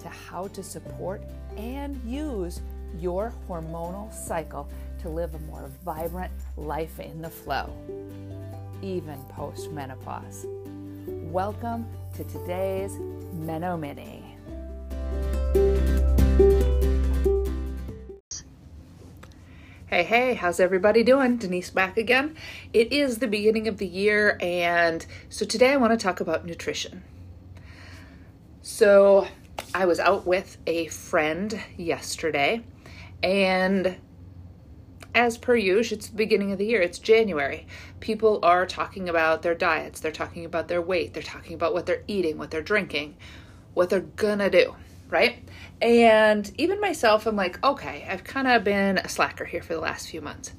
to how to support and use your hormonal cycle to live a more vibrant life in the flow, even post menopause. Welcome to today's Meno Mini. Hey, hey, how's everybody doing? Denise back again. It is the beginning of the year, and so today I want to talk about nutrition. So, I was out with a friend yesterday, and as per usual, it's the beginning of the year, it's January. People are talking about their diets, they're talking about their weight, they're talking about what they're eating, what they're drinking, what they're gonna do right? And even myself, I'm like, okay, I've kind of been a slacker here for the last few months.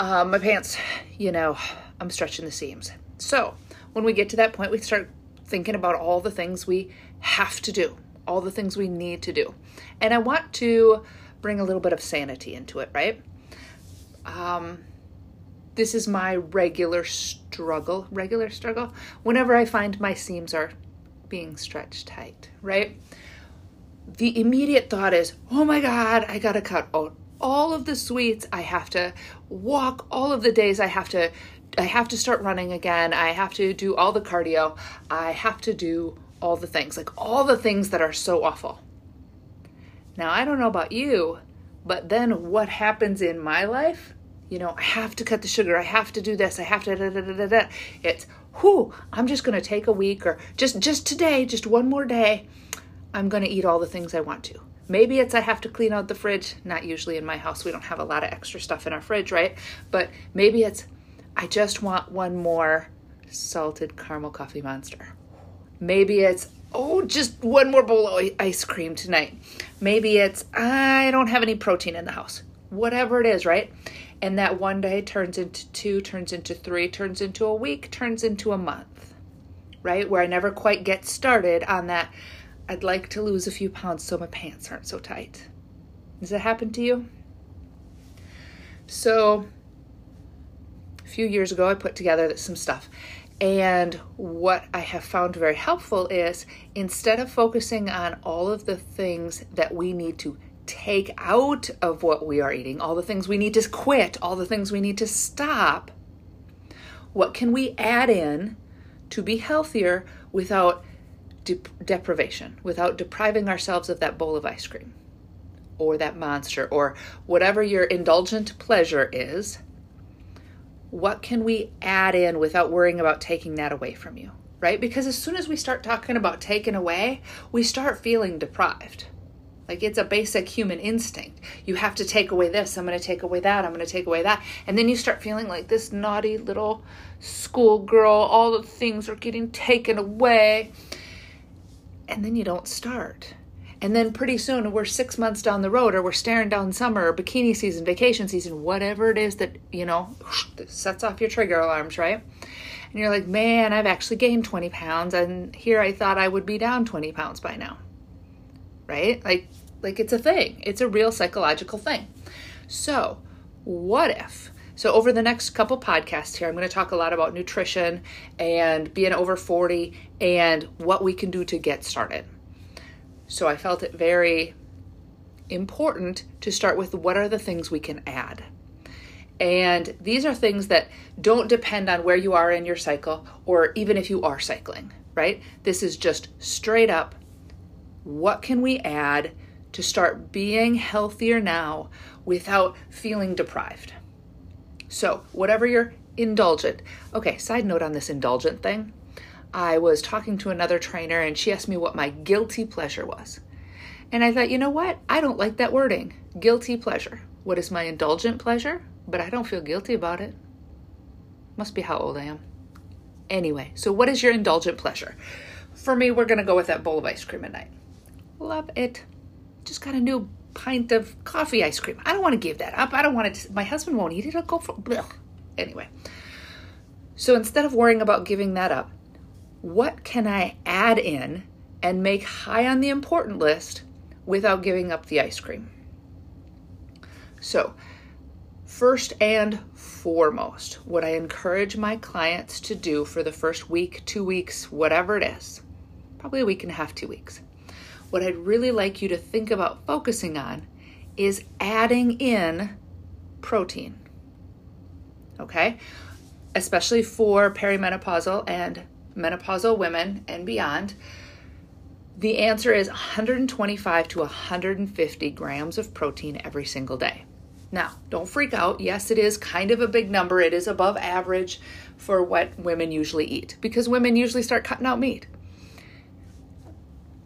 Um, my pants, you know, I'm stretching the seams. So when we get to that point, we start thinking about all the things we have to do, all the things we need to do. And I want to bring a little bit of sanity into it, right? Um, this is my regular struggle, regular struggle, whenever I find my seams are being stretched tight, right? the immediate thought is, oh my God, I gotta cut out all of the sweets. I have to walk all of the days. I have to, I have to start running again. I have to do all the cardio. I have to do all the things, like all the things that are so awful. Now, I don't know about you, but then what happens in my life? You know, I have to cut the sugar. I have to do this. I have to da da da da da. It's, whoo, I'm just going to take a week or just just today, just one more day I'm going to eat all the things I want to. Maybe it's I have to clean out the fridge. Not usually in my house. We don't have a lot of extra stuff in our fridge, right? But maybe it's I just want one more salted caramel coffee monster. Maybe it's oh, just one more bowl of ice cream tonight. Maybe it's I don't have any protein in the house. Whatever it is, right? And that one day turns into two, turns into three, turns into a week, turns into a month, right? Where I never quite get started on that I'd like to lose a few pounds so my pants aren't so tight. Does that happen to you? So, a few years ago, I put together some stuff. And what I have found very helpful is instead of focusing on all of the things that we need to take out of what we are eating, all the things we need to quit, all the things we need to stop, what can we add in to be healthier without de- deprivation, without depriving ourselves of that bowl of ice cream or that monster or whatever your indulgent pleasure is, what can we add in without worrying about taking that away from you? Right? Because as soon as we start talking about taking away, we start feeling deprived. Like it's a basic human instinct. You have to take away this, I'm going to take away that, I'm going to take away that. And then you start feeling like this naughty little schoolgirl. All the things are getting taken away and then you don't start. And then pretty soon we're six months down the road, or we're staring down summer, or bikini season, vacation season, whatever it is that, you know, sets off your trigger alarms, right? And you're like, man, I've actually gained 20 pounds, and here I thought I would be down 20 pounds by now. Right? Like, like it's a thing. It's a real psychological thing. So, what if so, over the next couple podcasts here, I'm going to talk a lot about nutrition and being over 40 and what we can do to get started. So, I felt it very important to start with what are the things we can add. And these are things that don't depend on where you are in your cycle or even if you are cycling, right? This is just straight up what can we add to start being healthier now without feeling deprived? So, whatever you're indulgent. Okay, side note on this indulgent thing. I was talking to another trainer and she asked me what my guilty pleasure was. And I thought, you know what? I don't like that wording. Guilty pleasure. What is my indulgent pleasure? But I don't feel guilty about it. Must be how old I am. Anyway, so what is your indulgent pleasure? For me, we're going to go with that bowl of ice cream at night. Love it. Just got a new pint of coffee ice cream. I don't want to give that up. I don't want to. My husband won't eat it. I'll go for. Blech. Anyway. So instead of worrying about giving that up, what can I add in and make high on the important list without giving up the ice cream? So, first and foremost, what I encourage my clients to do for the first week, two weeks, whatever it is, probably a week and a half, two weeks, what I'd really like you to think about focusing on is adding in protein. Okay? Especially for perimenopausal and menopausal women and beyond. The answer is 125 to 150 grams of protein every single day. Now, don't freak out. Yes, it is kind of a big number. It is above average for what women usually eat because women usually start cutting out meat.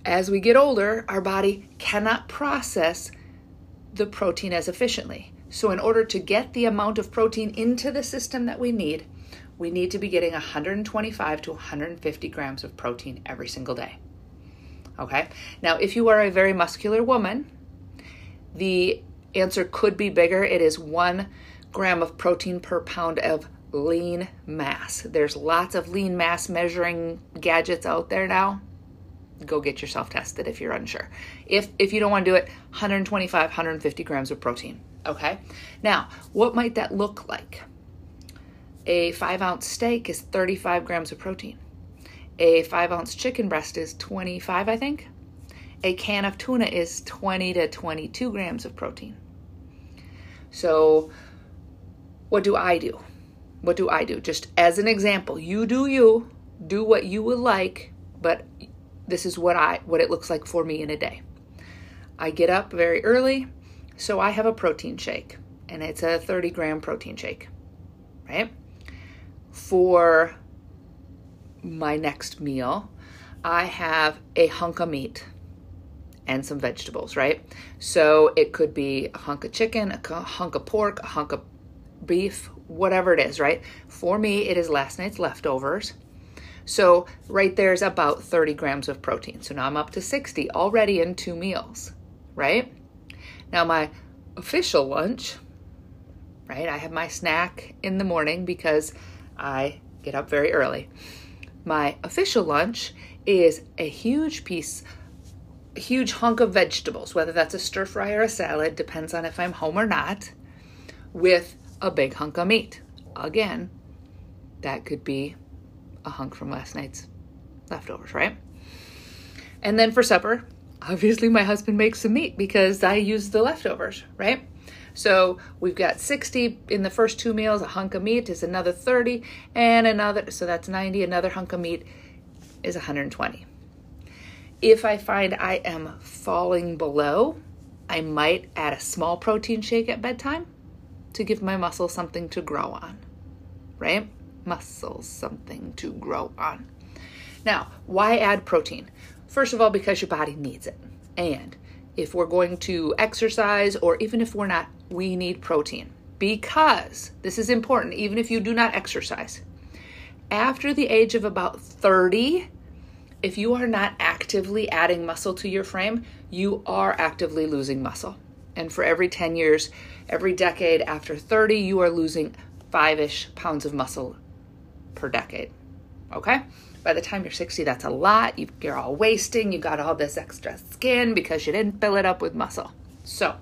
As we get older, our body cannot process the protein as efficiently. So, in order to get the amount of protein into the system that we need, we need to be getting 125 to 150 grams of protein every single day. Okay? Now, if you are a very muscular woman, the answer could be bigger. It is one gram of protein per pound of lean mass. There's lots of lean mass measuring gadgets out there now. Go get yourself tested if you're unsure. If if you don't want to do it, 125, 150 grams of protein. Okay. Now, what might that look like? A five ounce steak is 35 grams of protein. A five ounce chicken breast is 25, I think a can of tuna is 20 to 22 grams of protein. So, what do I do? What do I do? Just as an example, you do you, do what you would like, but this is what I what it looks like for me in a day. I get up very early, so I have a protein shake, and it's a 30 gram protein shake, right? For my next meal, I have a hunk of meat and some vegetables, right? So it could be a hunk of chicken, a hunk of pork, a hunk of beef, whatever it is, right? For me, it is last night's leftovers. So right there's about 30 grams of protein. So now I'm up to 60 already in two meals, right? Now my official lunch, right? I have my snack in the morning because I get up very early. My official lunch is a huge piece a huge hunk of vegetables, whether that's a stir fry or a salad, depends on if I'm home or not, with a big hunk of meat. Again, that could be a hunk from last night's leftovers, right? And then for supper, obviously my husband makes some meat because I use the leftovers, right? So we've got 60 in the first two meals, a hunk of meat is another 30, and another, so that's 90, another hunk of meat is 120. If I find I am falling below, I might add a small protein shake at bedtime to give my muscles something to grow on, right? Muscles, something to grow on. Now, why add protein? First of all, because your body needs it. And if we're going to exercise or even if we're not, we need protein. Because this is important, even if you do not exercise. After the age of about 30, if you are not actively adding muscle to your frame, you are actively losing muscle. And for every 10 years, every decade after 30, you are losing five ish pounds of muscle per decade. Okay? By the time you're 60, that's a lot. You're all wasting. You got all this extra skin because you didn't fill it up with muscle. So,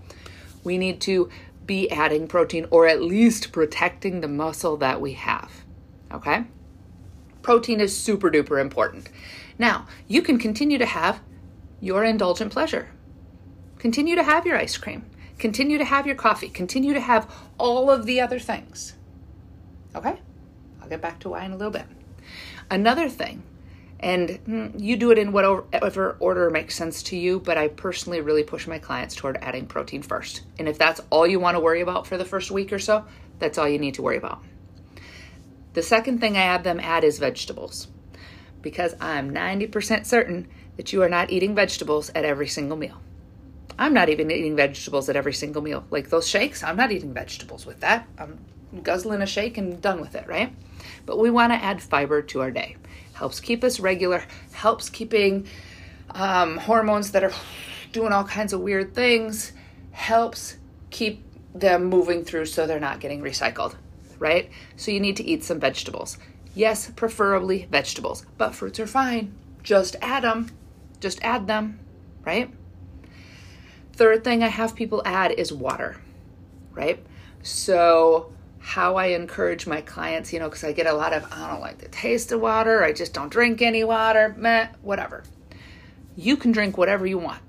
we need to be adding protein or at least protecting the muscle that we have. Okay? Protein is super duper important. Now, you can continue to have your indulgent pleasure. Continue to have your ice cream. Continue to have your coffee. Continue to have all of the other things. Okay? I'll get back to why in a little bit. Another thing, and hmm, you do it in whatever order makes sense to you, but I personally really push my clients toward adding protein first. And if that's all you want to worry about for the first week or so, that's all you need to worry about. The second thing I have them add is vegetables because I'm 90% certain that you are not eating vegetables at every single meal. I'm not even eating vegetables at every single meal. Like those shakes, I'm not eating vegetables with that. I'm guzzling a shake and done with it, right? But we want to add fiber to our day. Helps keep us regular, helps keeping um, hormones that are doing all kinds of weird things, helps keep them moving through so they're not getting recycled, right? So you need to eat some vegetables. Yes, preferably vegetables, but fruits are fine. Just add them. Just add them, right? Third thing I have people add is water, right? So, how I encourage my clients, you know, because I get a lot of, I don't like the taste of water, I just don't drink any water, meh, whatever. You can drink whatever you want,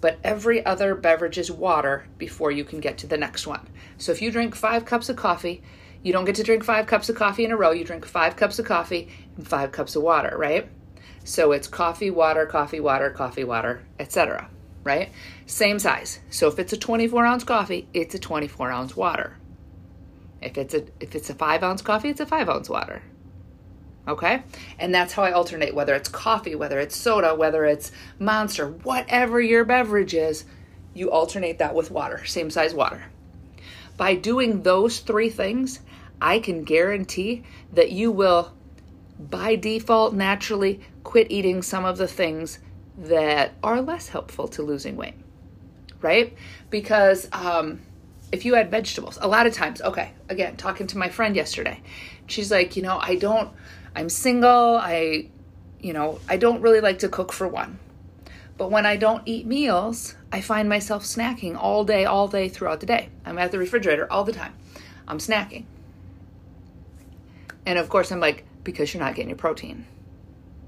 but every other beverage is water before you can get to the next one. So, if you drink five cups of coffee, you don't get to drink five cups of coffee in a row. You drink five cups of coffee and five cups of water, right? So it's coffee, water, coffee, water, coffee, water, etc right? Same size. So if it's a 24 ounce coffee, it's a 24 ounce water. If it's a if it's a five ounce coffee, it's a five ounce water. Okay? And that's how I alternate, whether it's coffee, whether it's soda, whether it's monster, whatever your beverage is, you alternate that with water, same size water. By doing those three things, I can guarantee that you will, by default, naturally quit eating some of the things that are less helpful to losing weight, right? Because um, if you add vegetables, a lot of times, okay, again, talking to my friend yesterday, she's like, you know, I don't, I'm single, I, you know, I don't really like to cook for one. But when I don't eat meals, I find myself snacking all day, all day throughout the day. I'm at the refrigerator all the time. I'm snacking. And of course, I'm like, because you're not getting your protein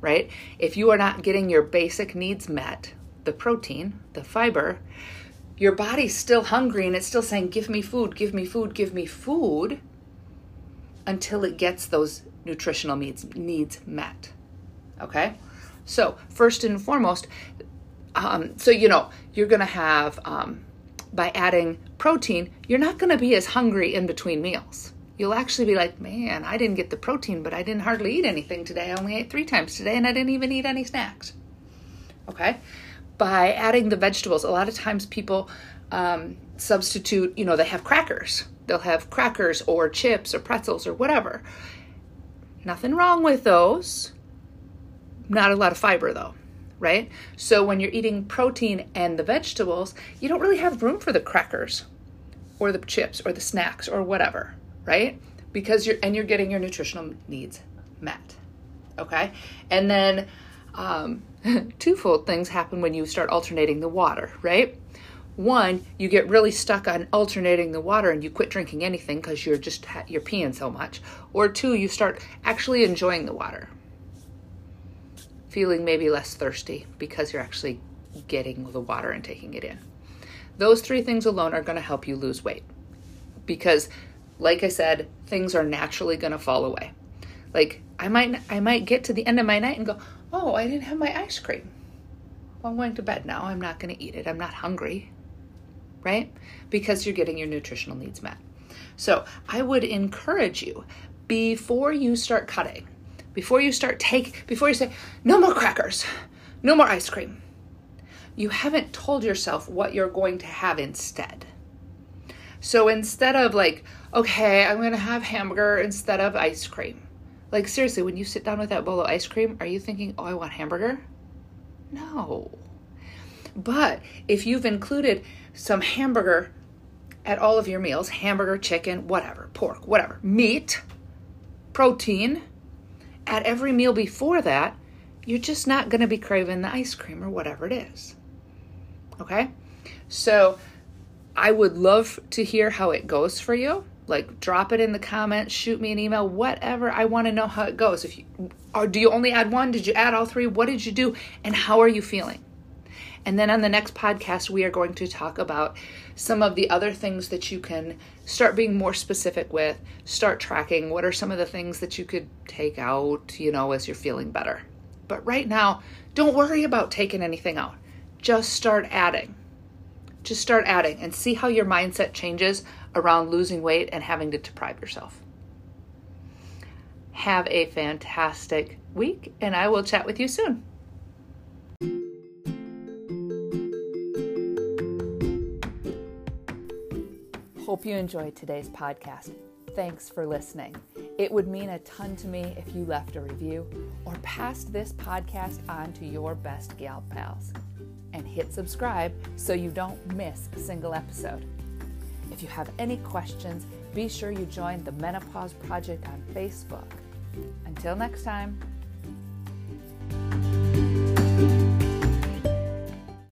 right? If you are not getting your basic needs met, the protein, the fiber, your body's still hungry and it's still saying, Give me food, give me food, give me food, until it gets those nutritional needs, needs met. Okay? So, first and foremost, um, so you know, you're going to have, um, by adding protein, you're not going to be as hungry in between meals you'll actually be like, man, I didn't get the protein, but I didn't hardly eat anything today. I only ate three times today, and I didn't even eat any snacks. Okay? By adding the vegetables, a lot of times people um, substitute, you know, they have crackers. They'll have crackers or chips or pretzels or whatever. Nothing wrong with those. Not a lot of fiber though, right? So when you're eating protein and the vegetables, you don't really have room for the crackers or the chips or the snacks or whatever right? Because you're and you're getting your nutritional needs met. Okay, and then um, twofold things happen when you start alternating the water, right? One, you get really stuck on alternating the water and you quit drinking anything because you're just you're peeing so much. Or two, you start actually enjoying the water, feeling maybe less thirsty because you're actually getting the water and taking it in. Those three things alone are going to help you lose weight because like I said, things are naturally going to fall away. Like I might I might get to the end of my night and go, "Oh, I didn't have my ice cream." Well, I'm going to bed now. I'm not going to eat it. I'm not hungry. Right? Because you're getting your nutritional needs met. So, I would encourage you before you start cutting, before you start take before you say, "No more crackers. No more ice cream." You haven't told yourself what you're going to have instead. So instead of like, okay, I'm going to have hamburger instead of ice cream. Like, seriously, when you sit down with that bowl of ice cream, are you thinking, oh, I want hamburger? No. But if you've included some hamburger at all of your meals hamburger, chicken, whatever, pork, whatever, meat, protein at every meal before that you're just not going to be craving the ice cream or whatever it is. Okay? So, I would love to hear how it goes for you. Like drop it in the comments, shoot me an email, whatever. I want to know how it goes. If you or do you only add one? Did you add all three? What did you do? And how are you feeling? And then on the next podcast, we are going to talk about some of the other things that you can start being more specific with, start tracking. What are some of the things that you could take out, you know, as you're feeling better? But right now, don't worry about taking anything out. Just start adding just start adding and see how your mindset changes around losing weight and having to deprive yourself. Have a fantastic week, and I will chat with you soon. Hope you enjoyed today's podcast. Thanks for listening. It would mean a ton to me if you left a review or passed this podcast on to your best gal pals. And hit subscribe so you don't miss a single episode. If you have any questions, be sure you join the Menopause Project on Facebook. Until next time.